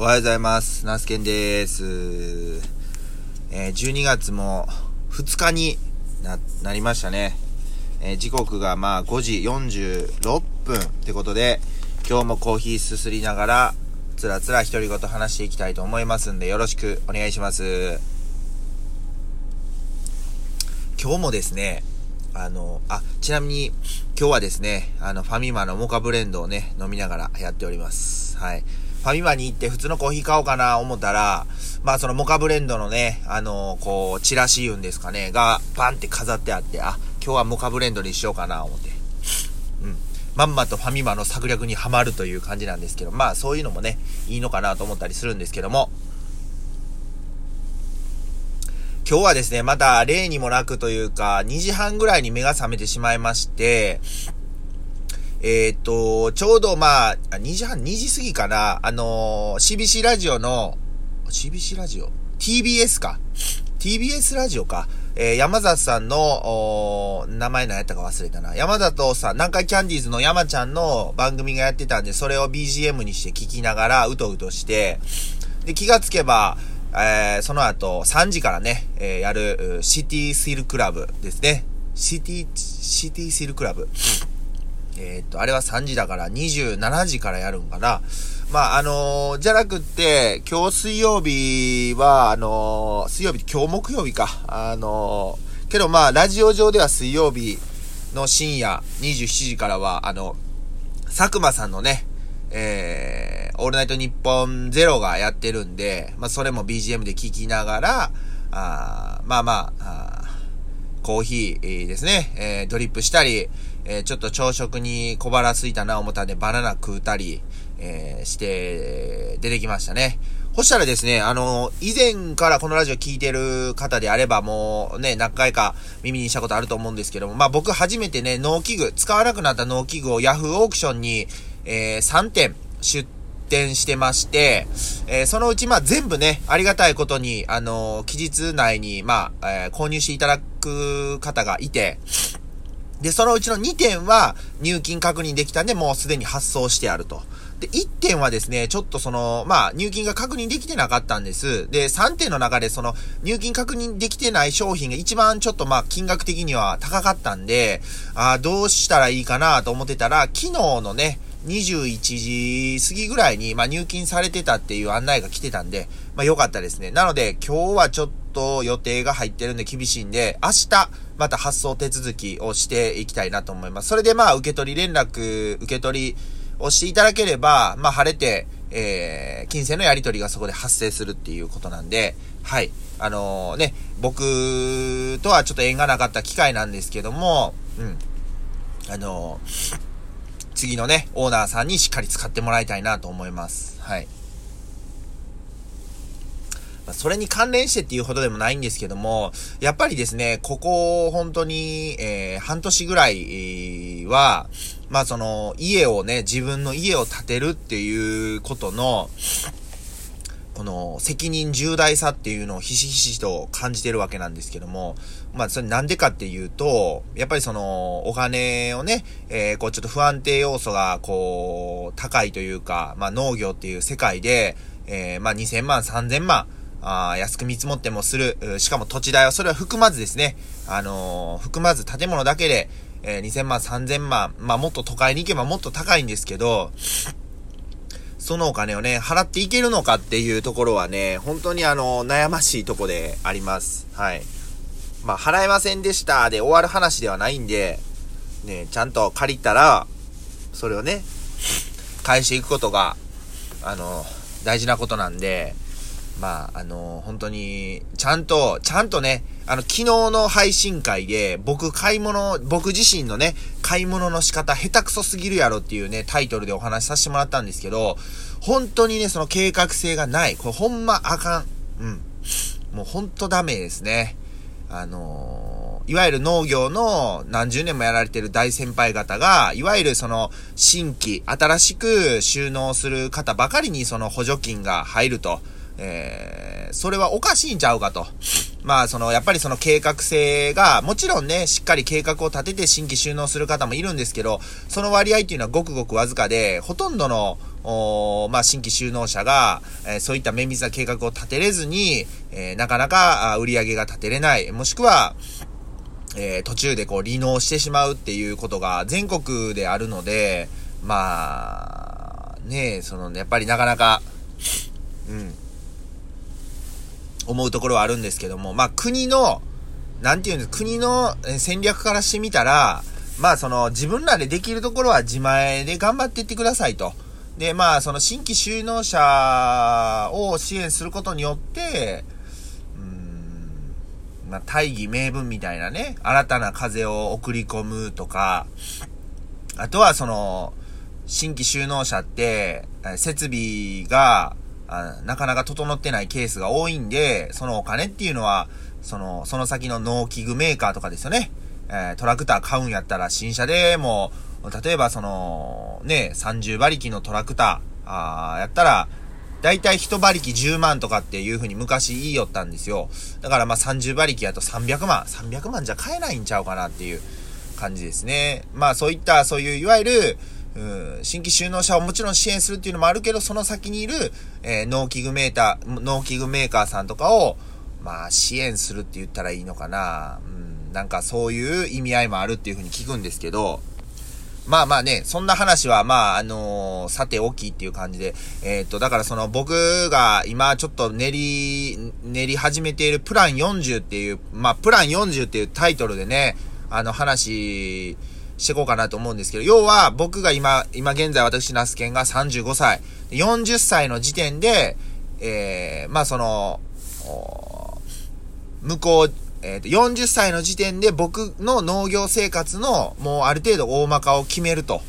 おはようございます。ナスケンです。えー12月も2日にな、なりましたね。えー時刻がまあ5時46分ってことで、今日もコーヒーすすりながら、つらつら独り言話していきたいと思いますんで、よろしくお願いします。今日もですね、あの、あ、ちなみに、今日はですね、あの、ファミマのモカブレンドをね、飲みながらやっております。はい。ファミマに行って普通のコーヒー買おうかな思ったら、まあそのモカブレンドのね、あのこう、チラシ言うんですかね、が、バンって飾ってあって、あ、今日はモカブレンドにしようかな思って。うん。まんまとファミマの策略にはまるという感じなんですけど、まあそういうのもね、いいのかなと思ったりするんですけども、今日はですね、また例にもなくというか、2時半ぐらいに目が覚めてしまいまして、えーっと、ちょうどまあ、2時半、2時過ぎかな、あのー CBC ラジオの、CBC ラジオ ?TBS か。TBS ラジオか。えー山里さんの、お名前何やったか忘れたな。山里さん、南海キャンディーズの山ちゃんの番組がやってたんで、それを BGM にして聞きながら、うとうとして、で、気がつけば、えーその後、3時からね、えーやる、シティシルクラブですね。シティ、シティシルクラブ。えーっと、あれは3時だから27時からやるんかな。まあ、あのーじゃなくって、今日水曜日は、あのー水曜日、今日木曜日か。あのけどまあ、ラジオ上では水曜日の深夜27時からは、あの、佐久間さんのね、えー、オールナイトニッポンゼロがやってるんで、まあ、それも BGM で聞きながら、あーまあまあ、あコーヒーですね、えードリップしたり、えーちょっと朝食に小腹空いたな思ったんでバナナ食うたり、えーして、出てきましたね。そしたらですね、あの、以前からこのラジオ聞いてる方であればもうね、何回か耳にしたことあると思うんですけども、まあ僕初めてね、農機具、使わなくなった農機具を Yahoo オークションに、えー3点出店してまして、えーそのうちまあ全部ね、ありがたいことに、あの期日内にまあ、えー購入していただく方がいて、で、そのうちの2点は入金確認できたんで、もうすでに発送してあると。で、1点はですね、ちょっとその、まあ、入金が確認できてなかったんです。で、3点の中でその、入金確認できてない商品が一番ちょっとまあ、金額的には高かったんで、あーどうしたらいいかなと思ってたら、昨日のね、21時過ぎぐらいに、まあ、入金されてたっていう案内が来てたんで、まあ、よかったですね。なので、今日はちょっと予定が入ってるんで厳しいんで、明日、また発送手続きをしていきたいなと思います。それでまあ、受け取り連絡、受け取りをしていただければ、まあ、晴れて、えー、金銭のやり取りがそこで発生するっていうことなんで、はい。あのね、僕とはちょっと縁がなかった機会なんですけども、うん。あの次のね、オーナーさんにしっかり使ってもらいたいなと思います。はい。まそれに関連してっていうほどでもないんですけども、やっぱりですね、ここ本当に、えー半年ぐらいは、まあその、家をね、自分の家を建てるっていうことの、この責任重大さっていうのをひしひしと感じてるわけなんですけども、まあそれなんでかっていうと、やっぱりそのお金をね、えーこうちょっと不安定要素がこう高いというか、まあ農業っていう世界で、えーまあ2000万、3000万、あ安く見積もってもする、しかも土地代はそれは含まずですね、あのー含まず建物だけで、えー2000万、3000万、まあもっと都会に行けばもっと高いんですけど、そのお金をね、払っていけるのかっていうところはね、本当にあの、悩ましいとこであります。はい。まあ、払えませんでしたで終わる話ではないんで、ね、ちゃんと借りたら、それをね、返していくことが、あの、大事なことなんで、まあ、あの、本当に、ちゃんと、ちゃんとね、あの、昨日の配信会で、僕買い物、僕自身のね、買い物の仕方下手くそすぎるやろっていうね、タイトルでお話しさせてもらったんですけど、本当にね、その計画性がない。これほんまあかん。うん。もうほんとダメですね。あのーいわゆる農業の何十年もやられてる大先輩方が、いわゆるその新規、新しく収納する方ばかりにその補助金が入ると。えー、それはおかしいんちゃうかと。まあ、その、やっぱりその計画性が、もちろんね、しっかり計画を立てて新規収納する方もいるんですけど、その割合っていうのはごくごくわずかで、ほとんどのおまあ、新規就農者が、えー、そういった綿密な計画を立てれずに、えー、なかなか売り上げが立てれない、もしくは、えー、途中でこう離農してしまうっていうことが全国であるので、まあ、ねその、ね、やっぱりなかなか、うん、思うところはあるんですけども、まあ国の、なんていうんです、国の戦略からしてみたら、まあその自分らでできるところは自前で頑張っていってくださいと。で、まあその新規就農者を支援することによって、うん、まあ大義名分みたいなね、新たな風を送り込むとか、あとはその、新規就農者って、設備が、なかなか整ってないケースが多いんで、そのお金っていうのは、その、その先の農機具メーカーとかですよね。えー、トラクター買うんやったら新車でも例えばその、ね、30馬力のトラクター、あーやったら、だいたい1馬力10万とかっていう風に昔言いよったんですよ。だからまあ30馬力やと300万。300万じゃ買えないんちゃうかなっていう感じですね。まあそういった、そういういわゆる、うん、新規就農者をもちろん支援するっていうのもあるけど、その先にいる、えー、農機具メーター、農機具メーカーさんとかを、まあ支援するって言ったらいいのかな。うん、なんかそういう意味合いもあるっていう風に聞くんですけど、まあまあね、そんな話は、まあ、あのー、さておきっていう感じで、えっ、と、だからその僕が今ちょっと練り、練り始めているプラン40っていう、まあ、プラン40っていうタイトルでね、あの話していこうかなと思うんですけど、要は僕が今、今現在私、ナスケンが35歳、40歳の時点で、えー、まあその、向こう、えっ、ー、と、40歳の時点で僕の農業生活のもうある程度大まかを決めると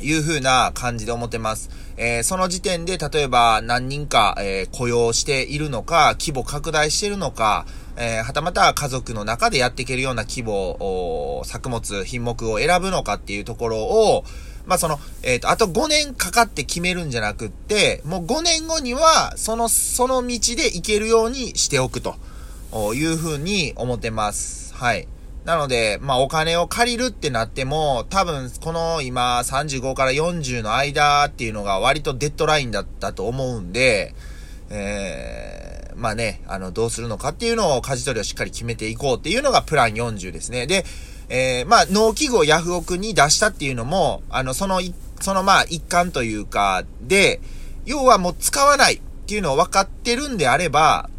いう風な感じで思ってます。えー、その時点で例えば何人か、えー、雇用しているのか、規模拡大しているのか、えー、はたまた家族の中でやっていけるような規模、作物、品目を選ぶのかっていうところを、まあ、その、えっ、ー、と、あと5年かかって決めるんじゃなくって、もう5年後には、その、その道で行けるようにしておくと。いうふうに思ってます。はい。なので、まあお金を借りるってなっても、多分この今35から40の間っていうのが割とデッドラインだったと思うんで、えー、まあね、あの、どうするのかっていうのを舵取りをしっかり決めていこうっていうのがプラン40ですね。で、えー、まあ農機具をヤフオクに出したっていうのも、あの、その、そのまあ一環というか、で、要はもう使わないっていうのを分かってるんであれば、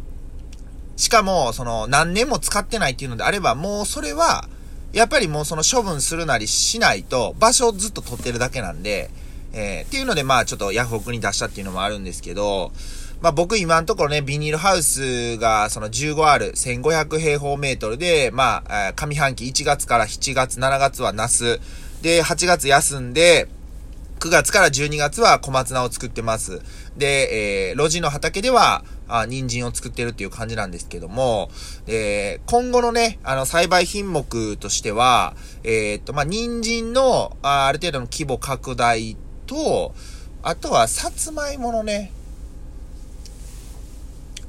しかも、その、何年も使ってないっていうのであれば、もうそれは、やっぱりもうその処分するなりしないと、場所をずっと取ってるだけなんで、えー、っていうので、まあちょっとヤフオクに出したっていうのもあるんですけど、まあ僕今のところね、ビニールハウスがその 15R、1500平方メートルで、まあ、上半期1月から7月、7月はナス、で、8月休んで、9月から12月は小松菜を作ってます。で、えー、路地の畑では、あ人参を作ってるっていう感じなんですけども、えー、今後のね、あの、栽培品目としては、えー、っと、まあ、人参のあ、ある程度の規模拡大と、あとは、さつまいものね、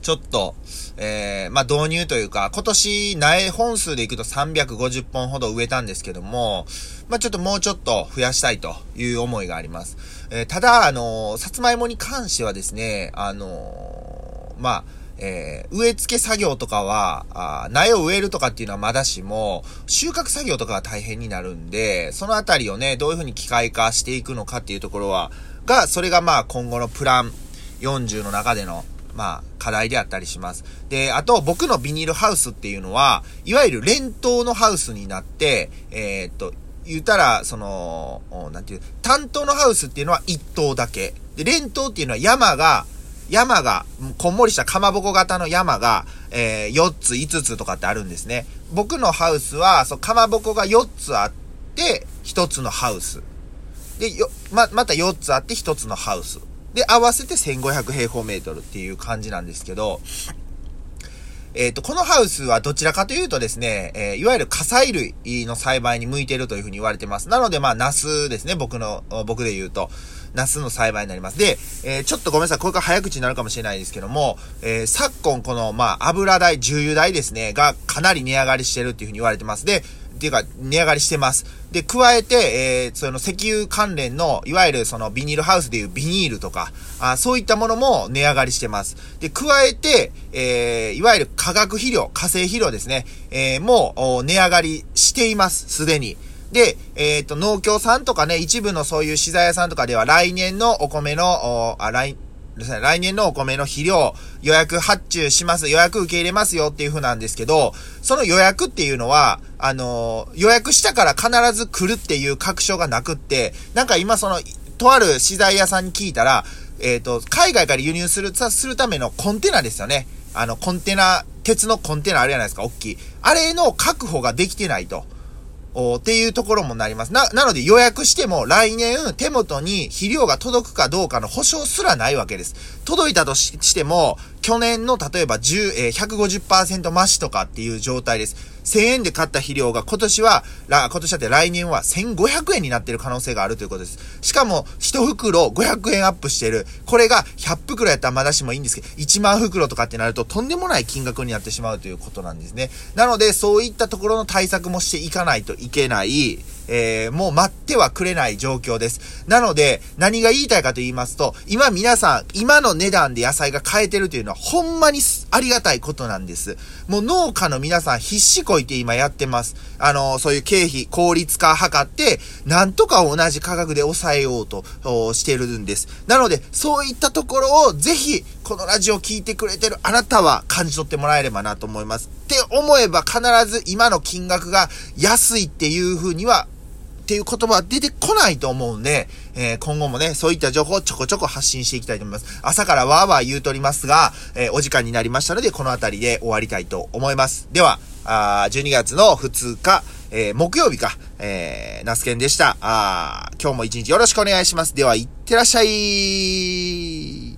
ちょっと、えー、まあ、導入というか、今年苗本数でいくと350本ほど植えたんですけども、まあ、ちょっともうちょっと増やしたいという思いがあります。えー、ただ、あのー、さつまいもに関してはですね、あのまあ、えー、植え付け作業とかは、あ苗を植えるとかっていうのはまだしも、収穫作業とかは大変になるんで、そのあたりをね、どういうふうに機械化していくのかっていうところは、が、それがまあ今後のプラン40の中での、まあ、課題であったりします。で、あと、僕のビニールハウスっていうのは、いわゆる連投のハウスになって、えー、っと、言ったら、その、なんていう、担当のハウスっていうのは1棟だけ。で、連投っていうのは山が、山が、こんもりしたかまぼこ型の山が、えー、4つ、5つとかってあるんですね。僕のハウスは、そう、かまぼこが4つあって、1つのハウス。で、よ、ま、また4つあって1つのハウス。で、合わせて1500平方メートルっていう感じなんですけど、えっ、ー、と、このハウスはどちらかというとですね、えー、いわゆる火砕類の栽培に向いてるというふうに言われてます。なので、まあ、ナスですね、僕の、僕で言うと。ナスの栽培になります。で、えー、ちょっとごめんなさい、これから早口になるかもしれないですけども、え、昨今この、まあ、油代、重油代ですね、がかなり値上がりしてるっていうふうに言われてます。で、ていうか、値上がりしてます。で、加えて、えー、その石油関連の、いわゆるそのビニールハウスでいうビニールとか、あそういったものも値上がりしてます。で、加えて、えー、いわゆる化学肥料、化成肥料ですね、えー、もう、値上がりしています、すでに。で、えっ、ー、と、農協さんとかね、一部のそういう資材屋さんとかでは来年のお米の、あ、来、ですね、来年のお米の肥料予約発注します、予約受け入れますよっていう風なんですけど、その予約っていうのは、あのー、予約したから必ず来るっていう確証がなくって、なんか今その、とある資材屋さんに聞いたら、えっ、ー、と、海外から輸入する、するためのコンテナですよね。あの、コンテナ、鉄のコンテナあるじゃないですか、大きい。あれの確保ができてないと。っていうところもなります。な、なので予約しても来年手元に肥料が届くかどうかの保証すらないわけです。届いたとしても、去年の例えば10、えー、150%増しとかっていう状態です。1000円で買った肥料が今年は、今年だって来年は1500円になってる可能性があるということです。しかも、1袋500円アップしてる。これが100袋やったらまだしもいいんですけど、1万袋とかってなるととんでもない金額になってしまうということなんですね。なので、そういったところの対策もしていかないといけない。えー、もう待ってはくれない状況です。なので、何が言いたいかと言いますと、今皆さん、今の値段で野菜が買えてるというのは、ほんまにありがたいことなんです。もう農家の皆さん必死こいて今やってます。あの、そういう経費、効率化を図って、なんとか同じ価格で抑えようとしてるんです。なので、そういったところをぜひ、このラジオを聴いてくれてるあなたは感じ取ってもらえればなと思います。って思えば必ず今の金額が安いっていう風にはっていう言葉は出てこないと思うんで、えー、今後もね、そういった情報をちょこちょこ発信していきたいと思います。朝からわーわー言うとりますが、えー、お時間になりましたので、この辺りで終わりたいと思います。では、あ12月の2日、えー、木曜日か、えー、ナスケンでした。あ今日も一日よろしくお願いします。では、いってらっしゃい